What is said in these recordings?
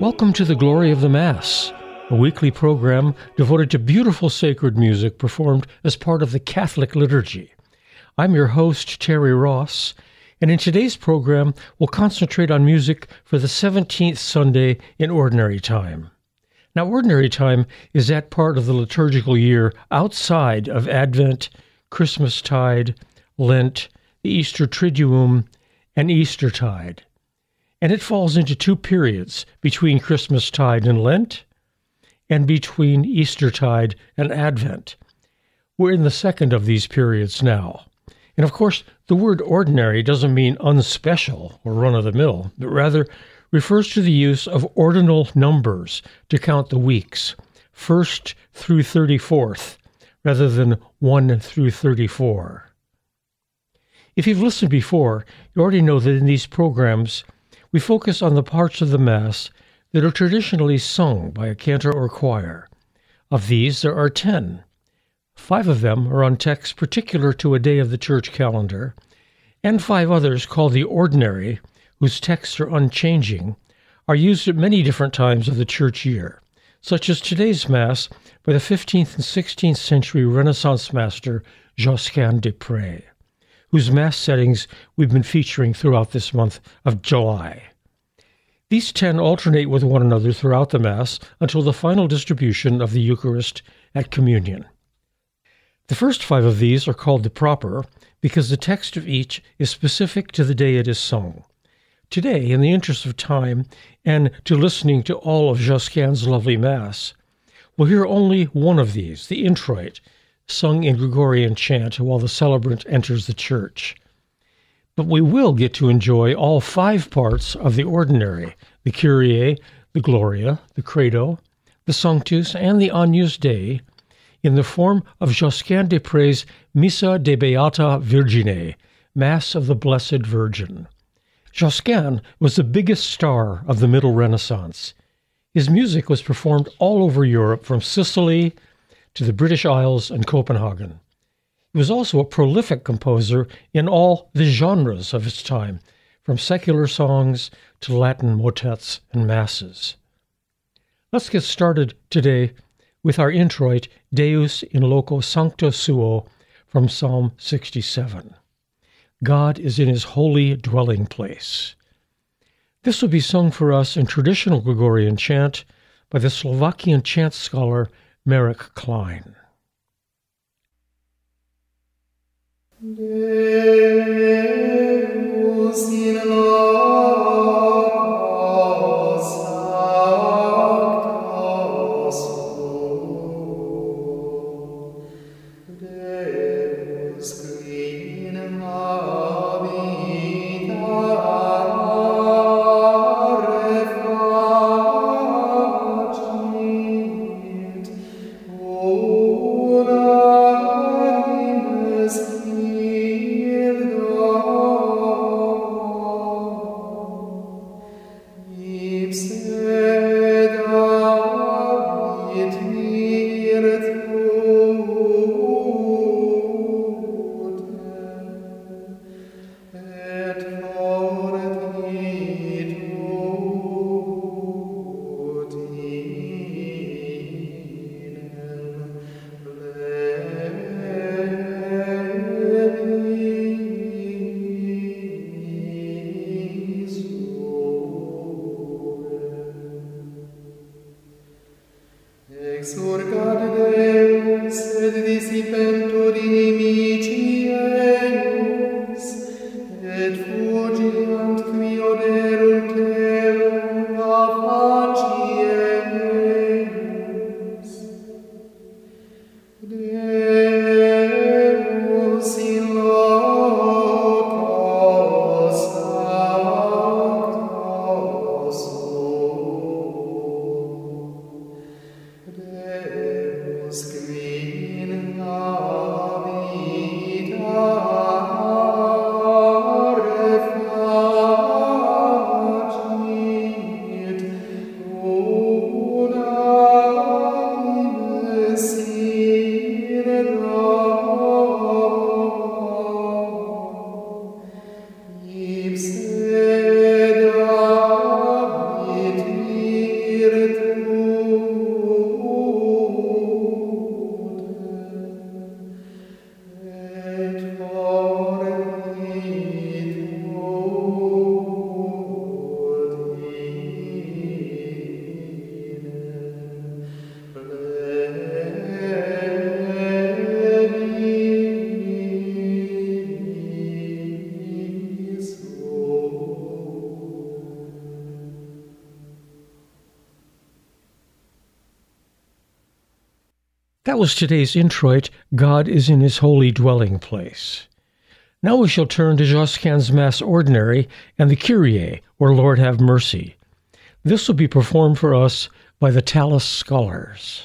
Welcome to the Glory of the Mass, a weekly program devoted to beautiful sacred music performed as part of the Catholic liturgy. I'm your host, Terry Ross, and in today's program, we'll concentrate on music for the 17th Sunday in Ordinary Time. Now, Ordinary Time is that part of the liturgical year outside of Advent, Christmastide, Lent, the Easter Triduum, and Eastertide and it falls into two periods between Christmastide and Lent, and between Eastertide and Advent. We're in the second of these periods now. And of course, the word ordinary doesn't mean unspecial or run of the mill, but rather refers to the use of ordinal numbers to count the weeks, 1st through 34th, rather than 1 through 34. If you've listened before, you already know that in these programs, we focus on the parts of the Mass that are traditionally sung by a cantor or choir. Of these, there are ten. Five of them are on texts particular to a day of the church calendar, and five others, called the ordinary, whose texts are unchanging, are used at many different times of the church year, such as today's Mass by the 15th and 16th century Renaissance master Josquin des Prez whose Mass settings we've been featuring throughout this month of July. These ten alternate with one another throughout the Mass until the final distribution of the Eucharist at Communion. The first five of these are called the proper because the text of each is specific to the day it is sung. Today, in the interest of time and to listening to all of Josquin's lovely Mass, we'll hear only one of these, the introit, sung in Gregorian chant while the celebrant enters the church. But we will get to enjoy all five parts of the ordinary the Kyrie, the Gloria, the Credo, the Sanctus, and the Agnus Dei in the form of Josquin des Prez' Missa de Beata Virgine, Mass of the Blessed Virgin. Josquin was the biggest star of the Middle Renaissance. His music was performed all over Europe from Sicily to the British Isles and Copenhagen. He was also a prolific composer in all the genres of his time, from secular songs to Latin motets and masses. Let's get started today with our introit Deus in loco sancto suo from Psalm 67. God is in his holy dwelling place. This will be sung for us in traditional Gregorian chant by the Slovakian chant scholar Marek Klein. Deus in was today's introit, God is in his holy dwelling place. Now we shall turn to Josquin's Mass Ordinary and the Kyrie, or Lord have mercy. This will be performed for us by the Tallis Scholars.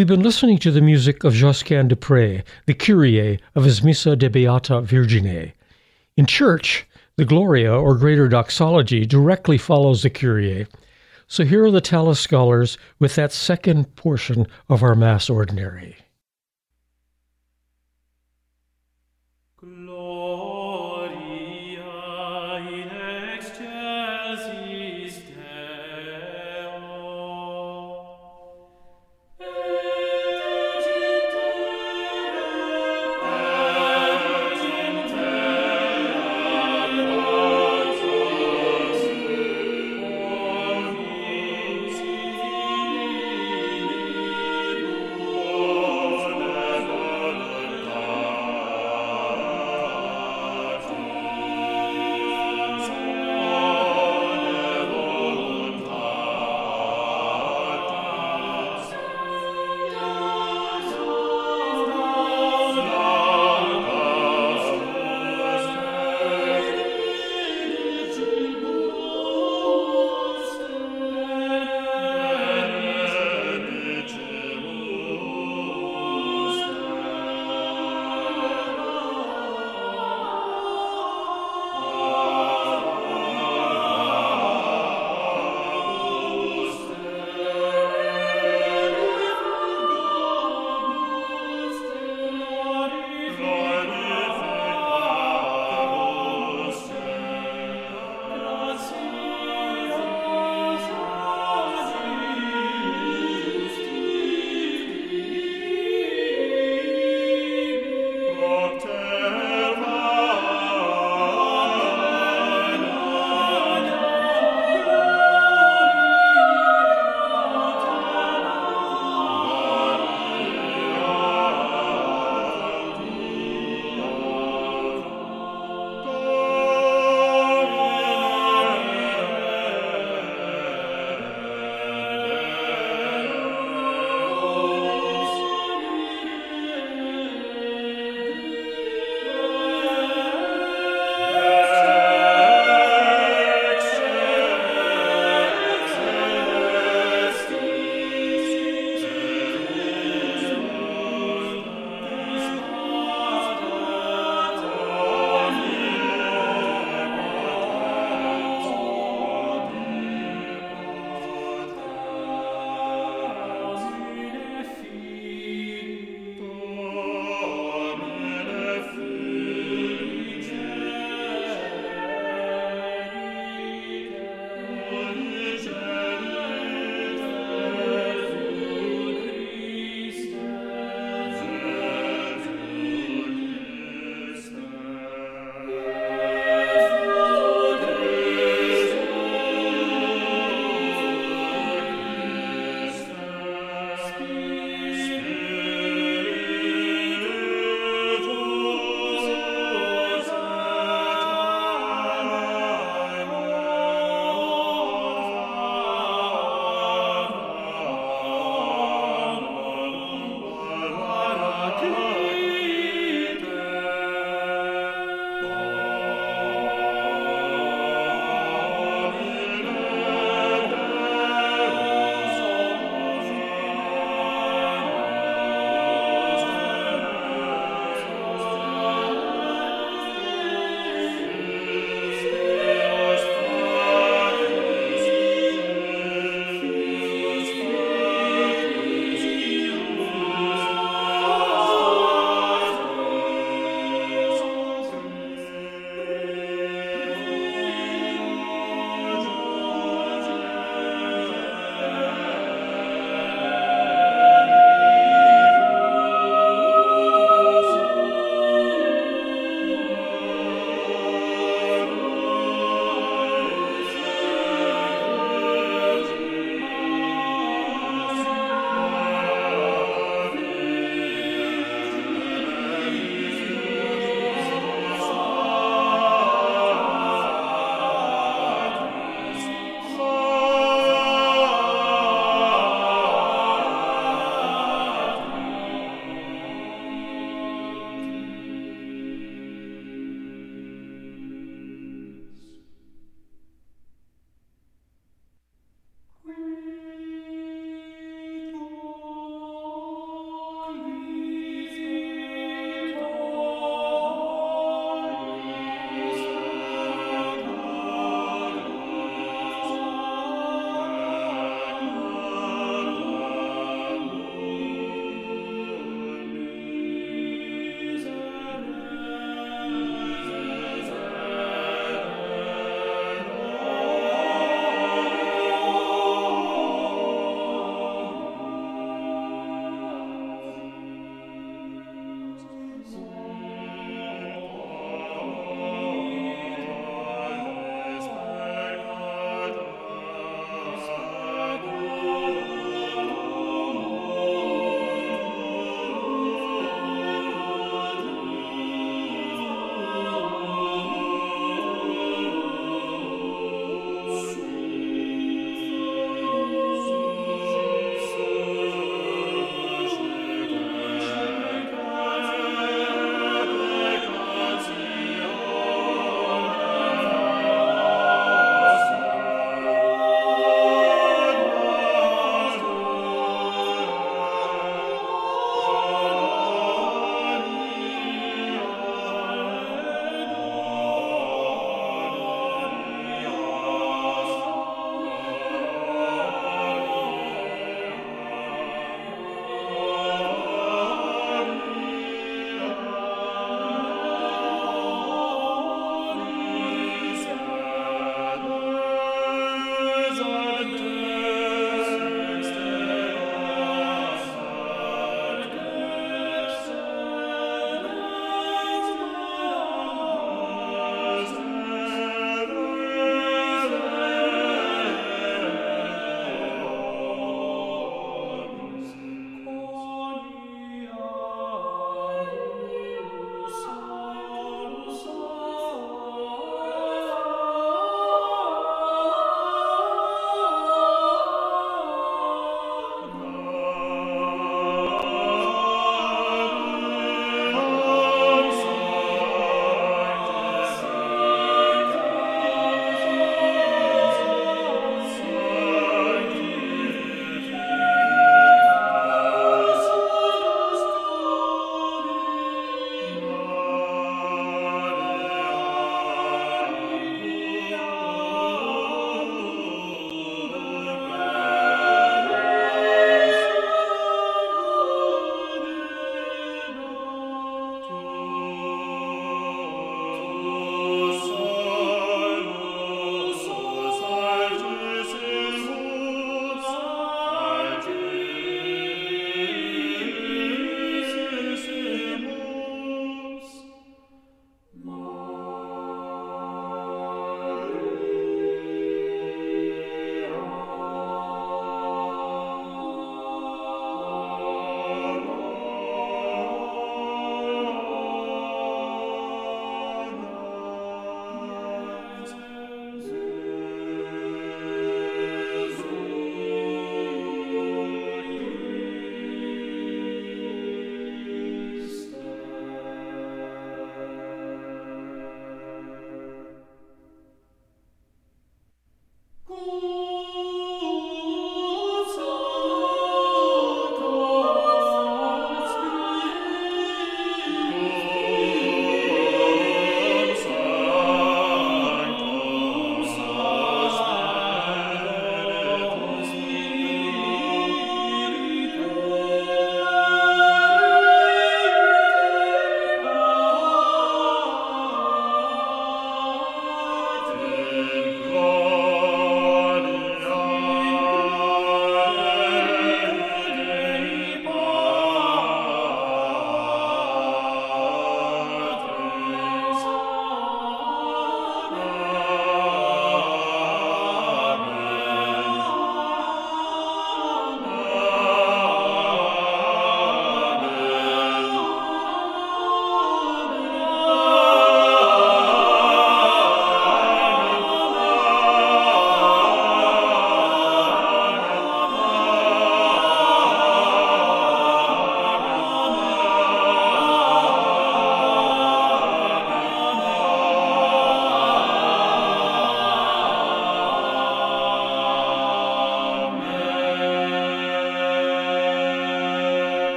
We've been listening to the music of Josquin de Prez, the Kyrie of his Missa de Beata Virgine. In church, the Gloria, or Greater Doxology, directly follows the Kyrie. So here are the Tallis scholars with that second portion of our Mass Ordinary.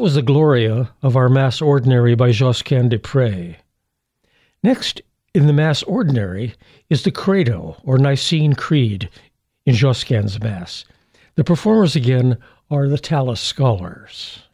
That was the Gloria of our Mass Ordinary by Josquin des Prez. Next in the Mass Ordinary is the Credo, or Nicene Creed, in Josquin's Mass. The performers again are the Tallis Scholars.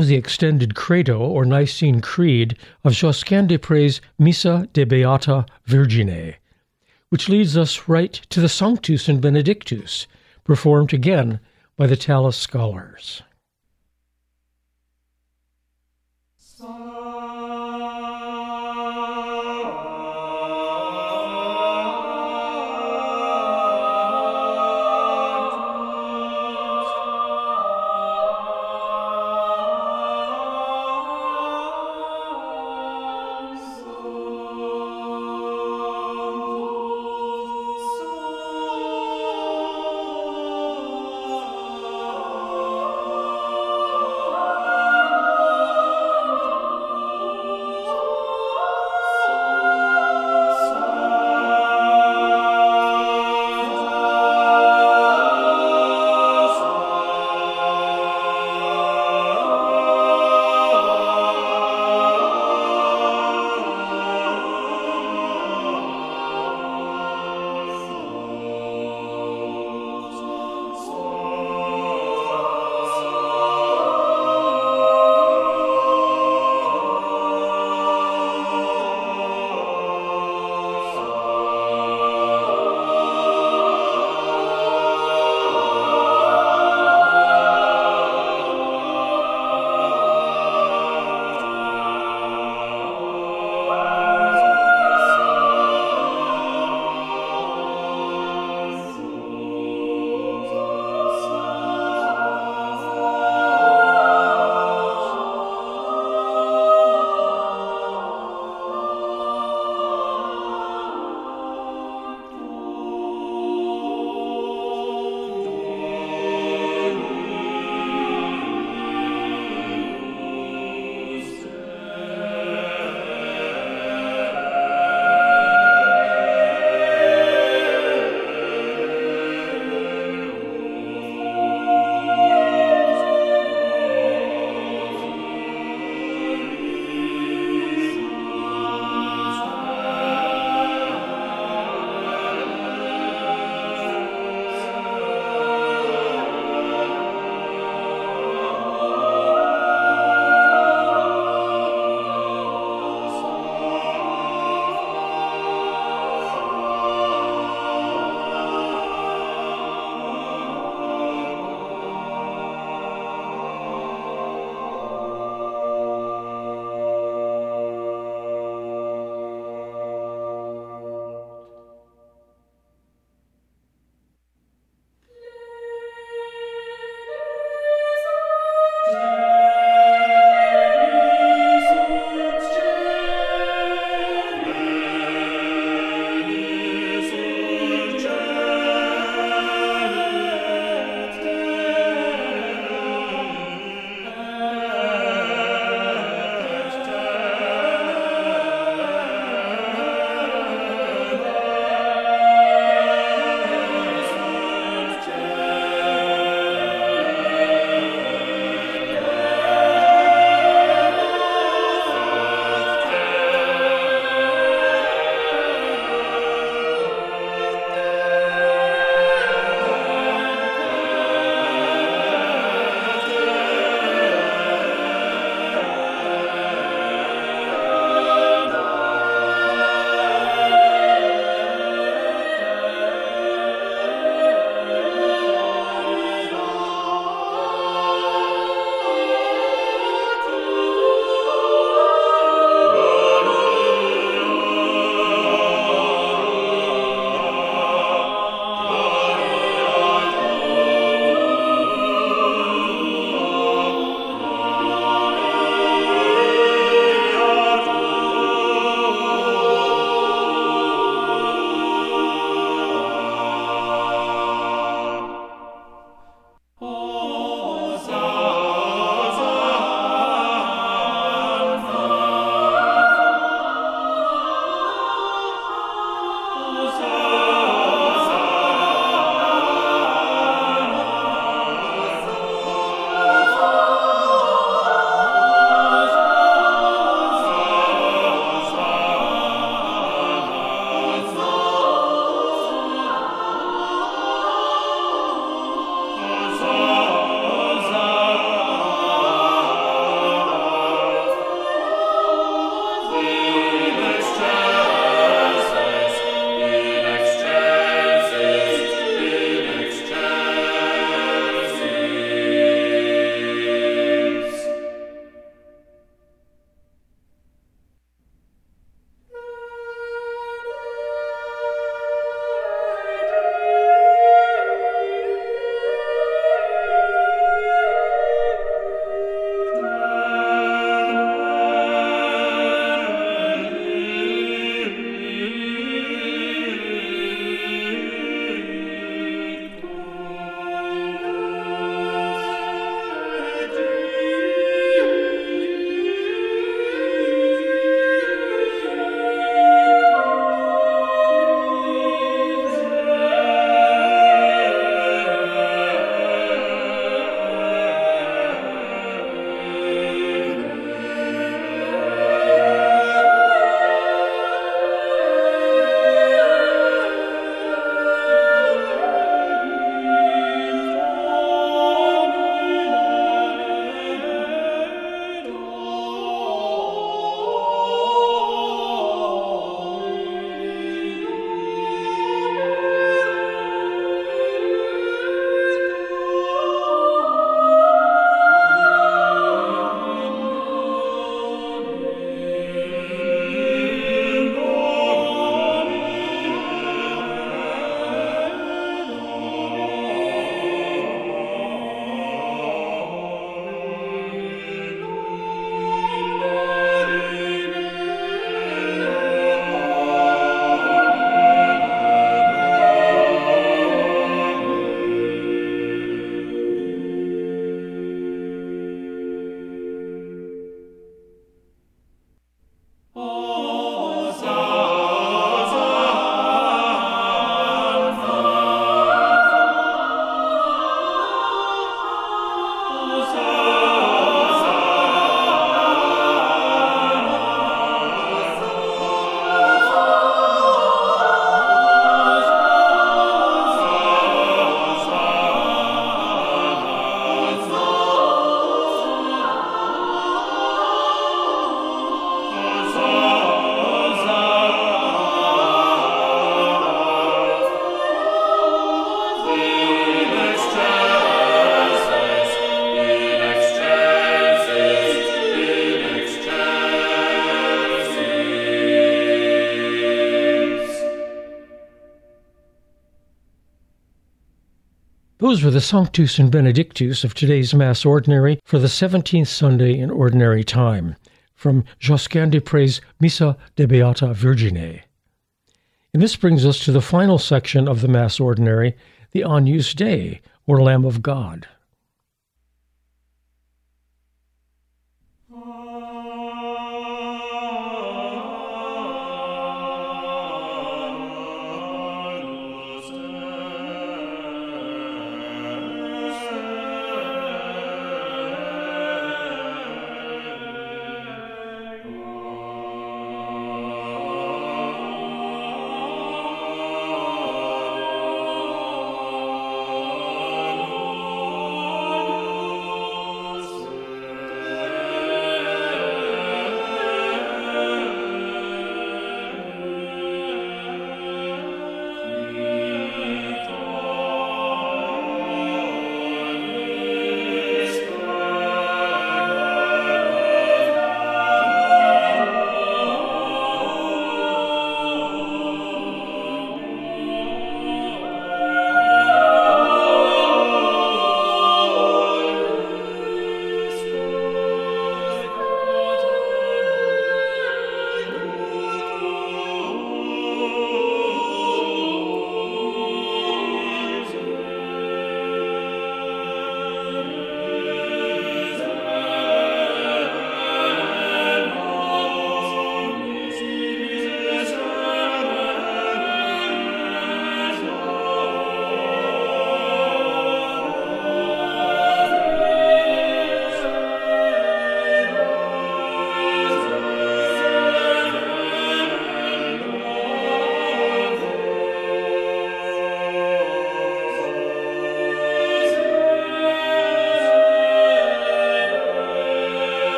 Was the extended credo or Nicene Creed of Josquin des Prés' Missa de Beata Virgine, which leads us right to the Sanctus and Benedictus, performed again by the Tallis scholars. Those were the Sanctus and Benedictus of today's Mass Ordinary for the 17th Sunday in Ordinary Time from Josquin des Prés' Missa de Beata Virgine. And this brings us to the final section of the Mass Ordinary, the Agnus Dei, or Lamb of God.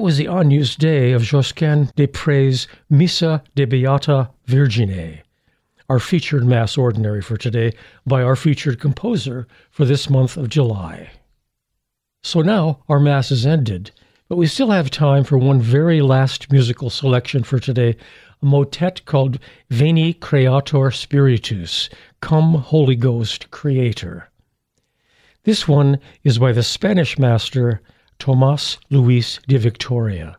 That was the Agnus Dei of Josquin des Prés' Missa de Beata Virgine, our featured Mass Ordinary for today by our featured composer for this month of July. So now our Mass is ended, but we still have time for one very last musical selection for today a motet called Veni Creator Spiritus, Come Holy Ghost Creator. This one is by the Spanish master Tomas Luis de Victoria,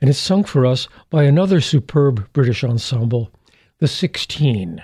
and it's sung for us by another superb British ensemble, the Sixteen.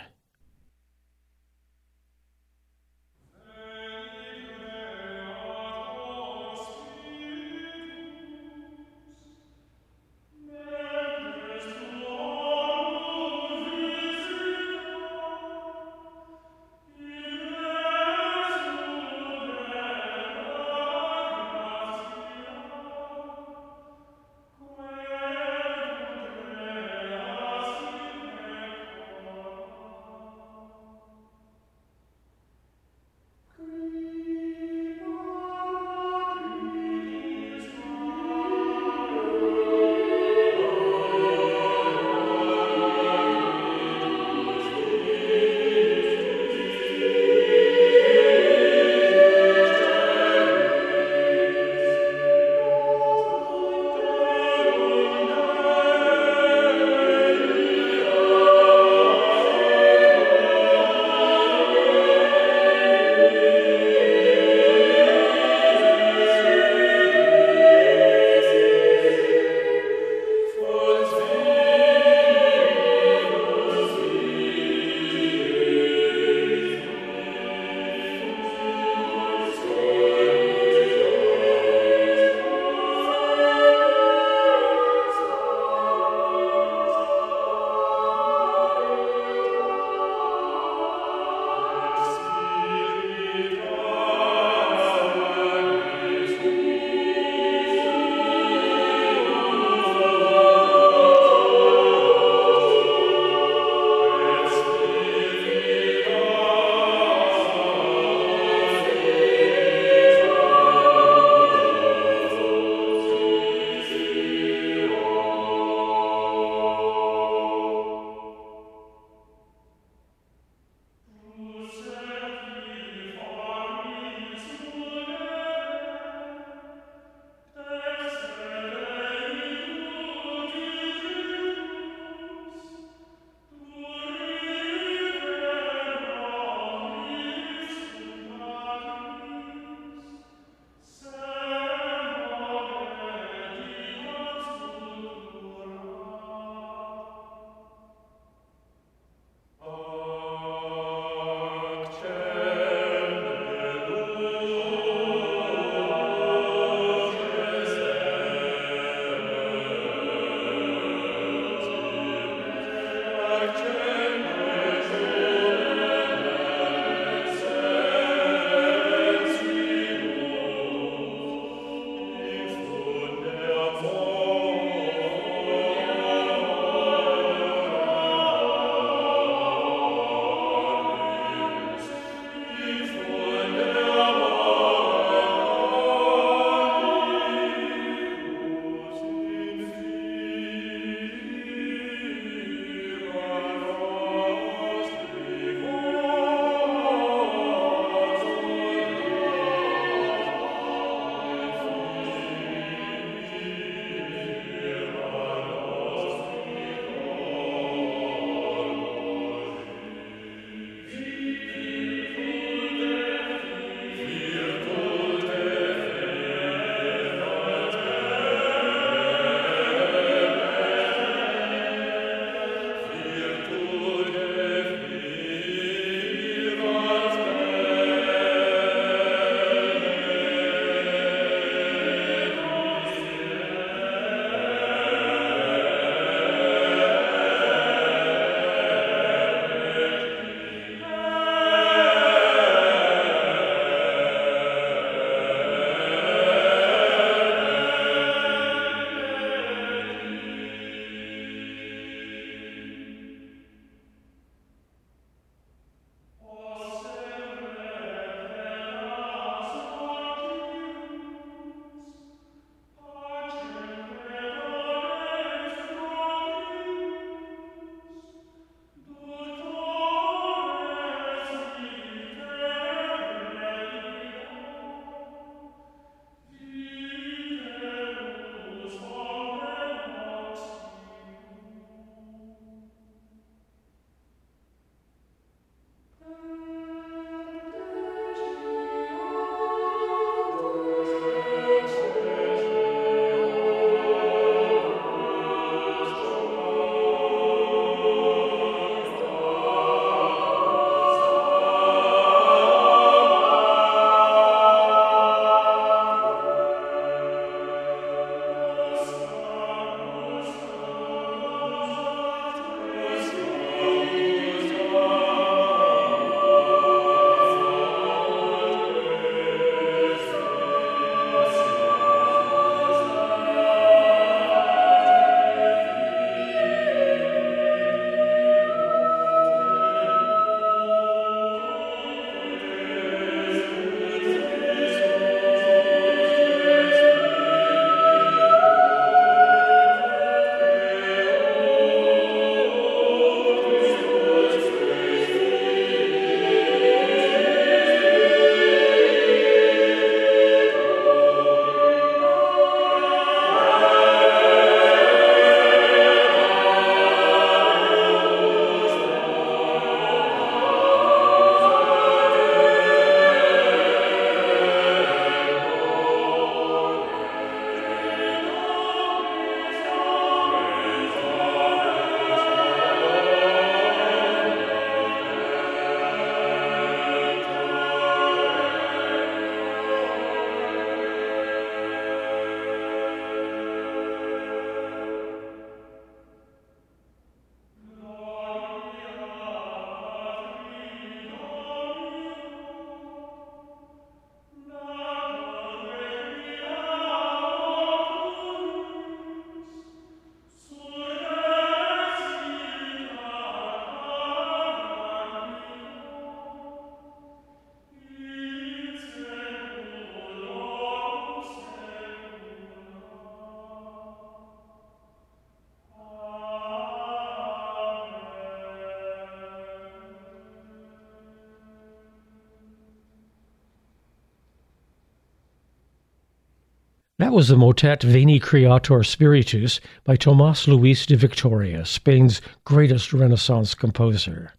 That was the motet Veni Creator Spiritus by Tomas Luis de Victoria, Spain's greatest Renaissance composer.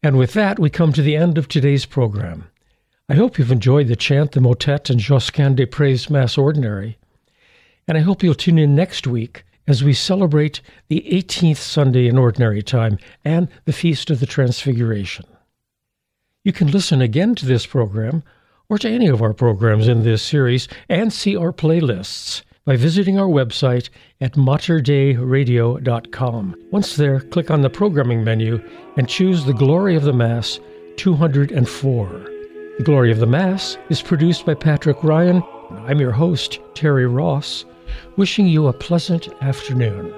And with that, we come to the end of today's program. I hope you've enjoyed the chant, the motet, and Josquin des Prez Mass Ordinary. And I hope you'll tune in next week as we celebrate the 18th Sunday in Ordinary Time and the Feast of the Transfiguration. You can listen again to this program or to any of our programs in this series and see our playlists by visiting our website at materdeiradio.com. Once there, click on the programming menu and choose The Glory of the Mass 204. The Glory of the Mass is produced by Patrick Ryan. I'm your host, Terry Ross, wishing you a pleasant afternoon.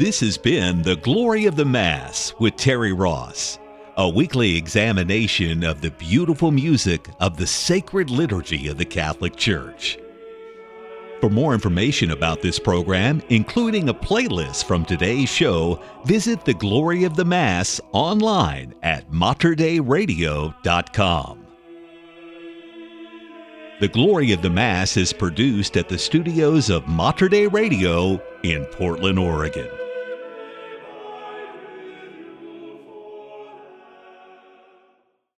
This has been The Glory of the Mass with Terry Ross a weekly examination of the beautiful music of the sacred liturgy of the Catholic Church. For more information about this program, including a playlist from today's show, visit the Glory of the Mass online at materdeiradio.com. The Glory of the Mass is produced at the studios of Mater Radio in Portland, Oregon.